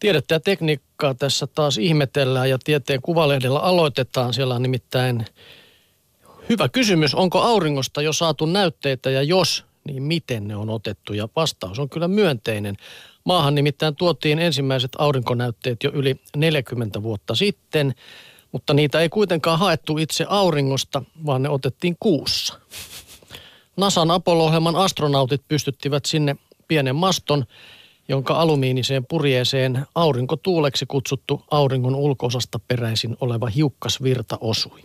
Tiedettä ja tekniikkaa tässä taas ihmetellään ja tieteen kuvalehdellä aloitetaan. Siellä on nimittäin hyvä kysymys, onko auringosta jo saatu näytteitä ja jos, niin miten ne on otettu? Ja vastaus on kyllä myönteinen. Maahan nimittäin tuotiin ensimmäiset aurinkonäytteet jo yli 40 vuotta sitten, mutta niitä ei kuitenkaan haettu itse auringosta, vaan ne otettiin kuussa. NASAn Apollo-ohjelman astronautit pystyttivät sinne pienen maston, jonka alumiiniseen purjeeseen aurinkotuuleksi kutsuttu auringon ulkoosasta peräisin oleva hiukkasvirta osui.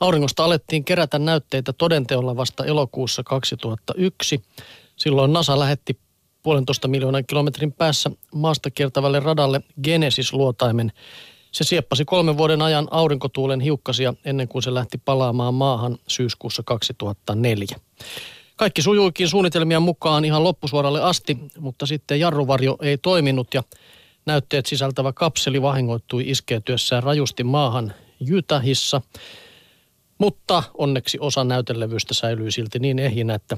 Auringosta alettiin kerätä näytteitä todenteolla vasta elokuussa 2001. Silloin NASA lähetti puolentoista miljoonan kilometrin päässä maasta kiertävälle radalle Genesis-luotaimen. Se sieppasi kolmen vuoden ajan aurinkotuulen hiukkasia ennen kuin se lähti palaamaan maahan syyskuussa 2004. Kaikki sujuikin suunnitelmien mukaan ihan loppusuoralle asti, mutta sitten jarruvarjo ei toiminut ja näytteet sisältävä kapseli vahingoittui iskeytyessään rajusti maahan Jytähissa. Mutta onneksi osa näytelevystä säilyi silti niin ehinä, että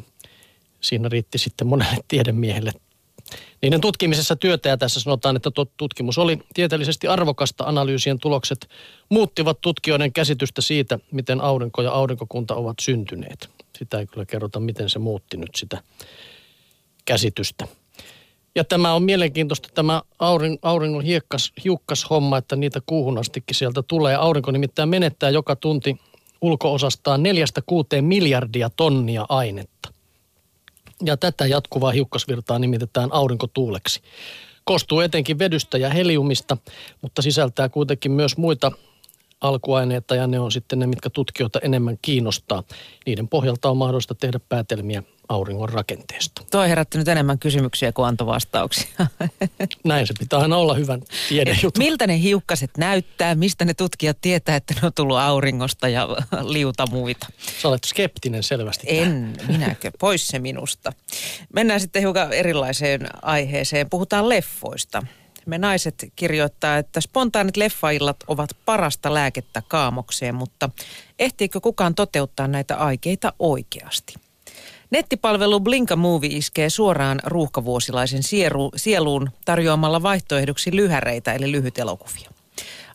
siinä riitti sitten monelle tiedemiehelle niiden tutkimisessa työtä ja tässä sanotaan, että tutkimus oli tieteellisesti arvokasta. Analyysien tulokset muuttivat tutkijoiden käsitystä siitä, miten aurinko ja aurinkokunta ovat syntyneet. Sitä ei kyllä kerrota, miten se muutti nyt sitä käsitystä. Ja tämä on mielenkiintoista tämä aurin, auringon hiekkas, hiukkas homma, että niitä kuuhun astikin sieltä tulee. Aurinko nimittäin menettää joka tunti ulkoosastaan neljästä kuuteen miljardia tonnia ainetta. Ja tätä jatkuvaa hiukkasvirtaa nimitetään aurinkotuuleksi. Koostuu etenkin vedystä ja heliumista, mutta sisältää kuitenkin myös muita alkuaineita ja ne on sitten ne, mitkä tutkijoita enemmän kiinnostaa. Niiden pohjalta on mahdollista tehdä päätelmiä auringon rakenteesta. Tuo herätti nyt enemmän kysymyksiä kuin antoi vastauksia. Näin se pitää aina olla hyvän tiedejuttu. Miltä ne hiukkaset näyttää? Mistä ne tutkijat tietää, että ne on tullut auringosta ja liuta muita? Sä olet skeptinen selvästi. En, minäkö. Pois se minusta. Mennään sitten hiukan erilaiseen aiheeseen. Puhutaan leffoista me naiset kirjoittaa, että spontaanit leffaillat ovat parasta lääkettä kaamokseen, mutta ehtiikö kukaan toteuttaa näitä aikeita oikeasti? Nettipalvelu Blinka Movie iskee suoraan ruuhkavuosilaisen sieluun tarjoamalla vaihtoehdoksi lyhäreitä eli lyhytelokuvia.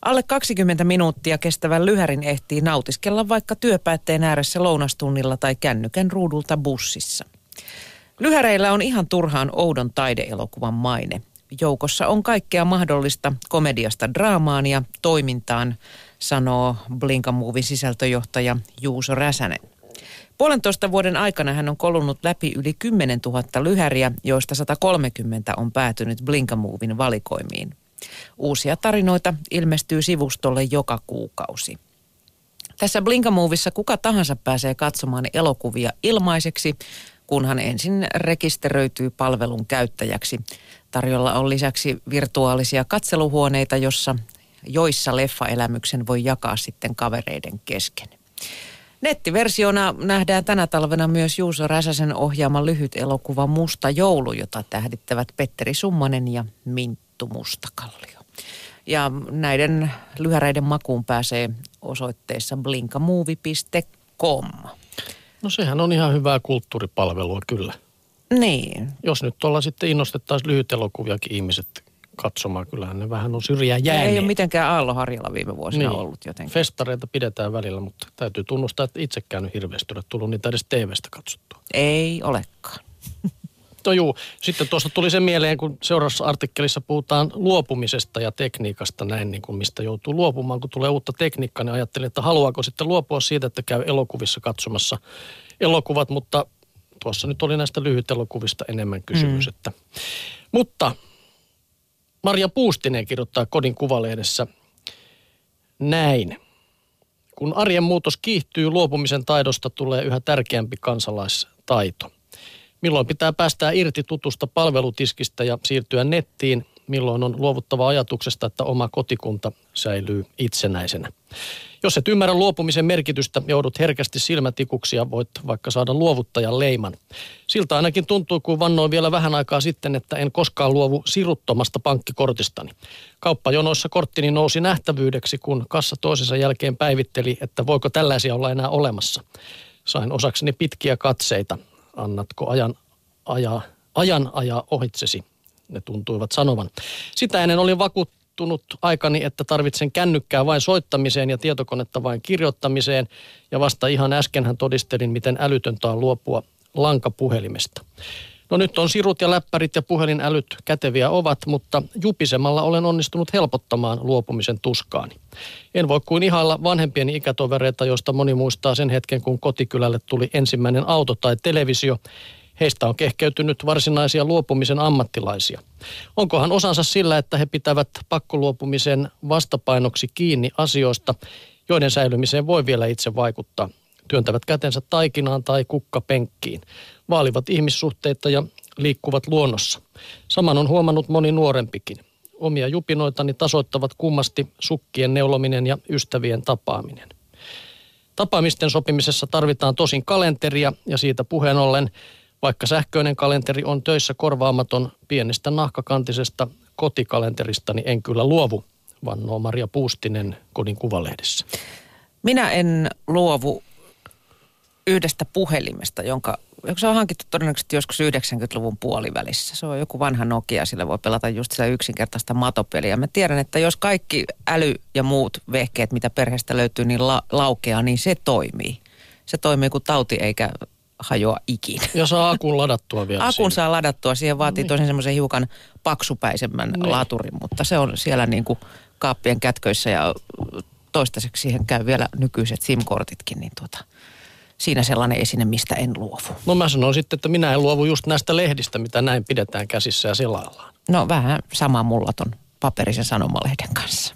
Alle 20 minuuttia kestävän lyhärin ehtii nautiskella vaikka työpäätteen ääressä lounastunnilla tai kännykän ruudulta bussissa. Lyhäreillä on ihan turhaan oudon taideelokuvan maine. Joukossa on kaikkea mahdollista komediasta draamaan ja toimintaan, sanoo Blinka Movin sisältöjohtaja Juuso Räsänen. Puolentoista vuoden aikana hän on kolunut läpi yli 10 000 lyhäriä, joista 130 on päätynyt Blinkamovin valikoimiin. Uusia tarinoita ilmestyy sivustolle joka kuukausi. Tässä Blinkamovissa kuka tahansa pääsee katsomaan elokuvia ilmaiseksi, kunhan ensin rekisteröityy palvelun käyttäjäksi. Tarjolla on lisäksi virtuaalisia katseluhuoneita, jossa, joissa leffaelämyksen voi jakaa sitten kavereiden kesken. Nettiversiona nähdään tänä talvena myös Juuso Räsäsen ohjaama lyhyt elokuva Musta joulu, jota tähdittävät Petteri Summanen ja Minttu Mustakallio. Ja näiden lyhäreiden makuun pääsee osoitteessa blinkamovie.com. No sehän on ihan hyvää kulttuuripalvelua kyllä. Niin. Jos nyt tuolla sitten innostettaisiin lyhytelokuviakin ihmiset katsomaan. Kyllähän ne vähän on syrjään jääneet. Ei ole mitenkään aalloharjalla viime vuosina niin. ollut jotenkin. Festareita pidetään välillä, mutta täytyy tunnustaa, että itsekään nyt hirveästi ole tullut niitä edes TV-stä katsottua. Ei olekaan. No juu, sitten tuosta tuli se mieleen, kun seuraavassa artikkelissa puhutaan luopumisesta ja tekniikasta näin, niin kuin mistä joutuu luopumaan. Kun tulee uutta tekniikkaa, niin ajattelin, että haluaako sitten luopua siitä, että käy elokuvissa katsomassa elokuvat, mutta tuossa nyt oli näistä lyhytelokuvista enemmän kysymys. Mm. Että. Mutta Maria Puustinen kirjoittaa kodin kuvalehdessä näin. Kun arjen muutos kiihtyy, luopumisen taidosta tulee yhä tärkeämpi kansalaistaito. Milloin pitää päästää irti tutusta palvelutiskistä ja siirtyä nettiin, milloin on luovuttava ajatuksesta, että oma kotikunta säilyy itsenäisenä. Jos et ymmärrä luopumisen merkitystä, joudut herkästi silmätikuksi ja voit vaikka saada luovuttajan leiman. Siltä ainakin tuntuu, kun vannoin vielä vähän aikaa sitten, että en koskaan luovu siruttomasta pankkikortistani. Kauppajonoissa korttini nousi nähtävyydeksi, kun kassa toisensa jälkeen päivitteli, että voiko tällaisia olla enää olemassa. Sain osakseni pitkiä katseita. Annatko ajan ajaa, ajan ajaa ohitsesi? Ne tuntuivat sanovan. Sitä ennen olin vakuuttunut aikani, että tarvitsen kännykkää vain soittamiseen ja tietokonetta vain kirjoittamiseen. Ja vasta ihan äskenhän todistelin, miten älytöntä on luopua lankapuhelimesta. No nyt on sirut ja läppärit ja puhelinälyt käteviä ovat, mutta jupisemalla olen onnistunut helpottamaan luopumisen tuskaani. En voi kuin ihailla vanhempieni ikätovereita, joista moni muistaa sen hetken, kun kotikylälle tuli ensimmäinen auto tai televisio. Heistä on kehkeytynyt varsinaisia luopumisen ammattilaisia. Onkohan osansa sillä, että he pitävät pakkoluopumisen vastapainoksi kiinni asioista, joiden säilymiseen voi vielä itse vaikuttaa työntävät kätensä taikinaan tai kukkapenkkiin, vaalivat ihmissuhteita ja liikkuvat luonnossa. Saman on huomannut moni nuorempikin. Omia jupinoitani tasoittavat kummasti sukkien neulominen ja ystävien tapaaminen. Tapaamisten sopimisessa tarvitaan tosin kalenteria ja siitä puheen ollen, vaikka sähköinen kalenteri on töissä korvaamaton pienestä nahkakantisesta kotikalenteristani en kyllä luovu, vannoo Maria Puustinen kodin kuvalehdessä. Minä en luovu yhdestä puhelimesta, jonka se on hankittu todennäköisesti joskus 90-luvun puolivälissä. Se on joku vanha Nokia, sillä voi pelata just sitä yksinkertaista matopeliä. Mä tiedän, että jos kaikki äly ja muut vehkeet, mitä perheestä löytyy, niin la- laukeaa, niin se toimii. Se toimii kuin tauti eikä hajoa ikinä. Ja saa akun ladattua vielä Akun siinä. saa ladattua, siihen vaatii Niin. tosin semmoisen hiukan paksupäisemmän Niin. laturin, mutta se on siellä niin kuin kaappien kätköissä ja toistaiseksi siihen käy vielä nykyiset SIM-kortitkin, niin tuota, siinä sellainen esine, mistä en luovu. No mä sanon sitten, että minä en luovu just näistä lehdistä, mitä näin pidetään käsissä ja selaillaan. No vähän sama mulla ton paperisen sanomalehden kanssa.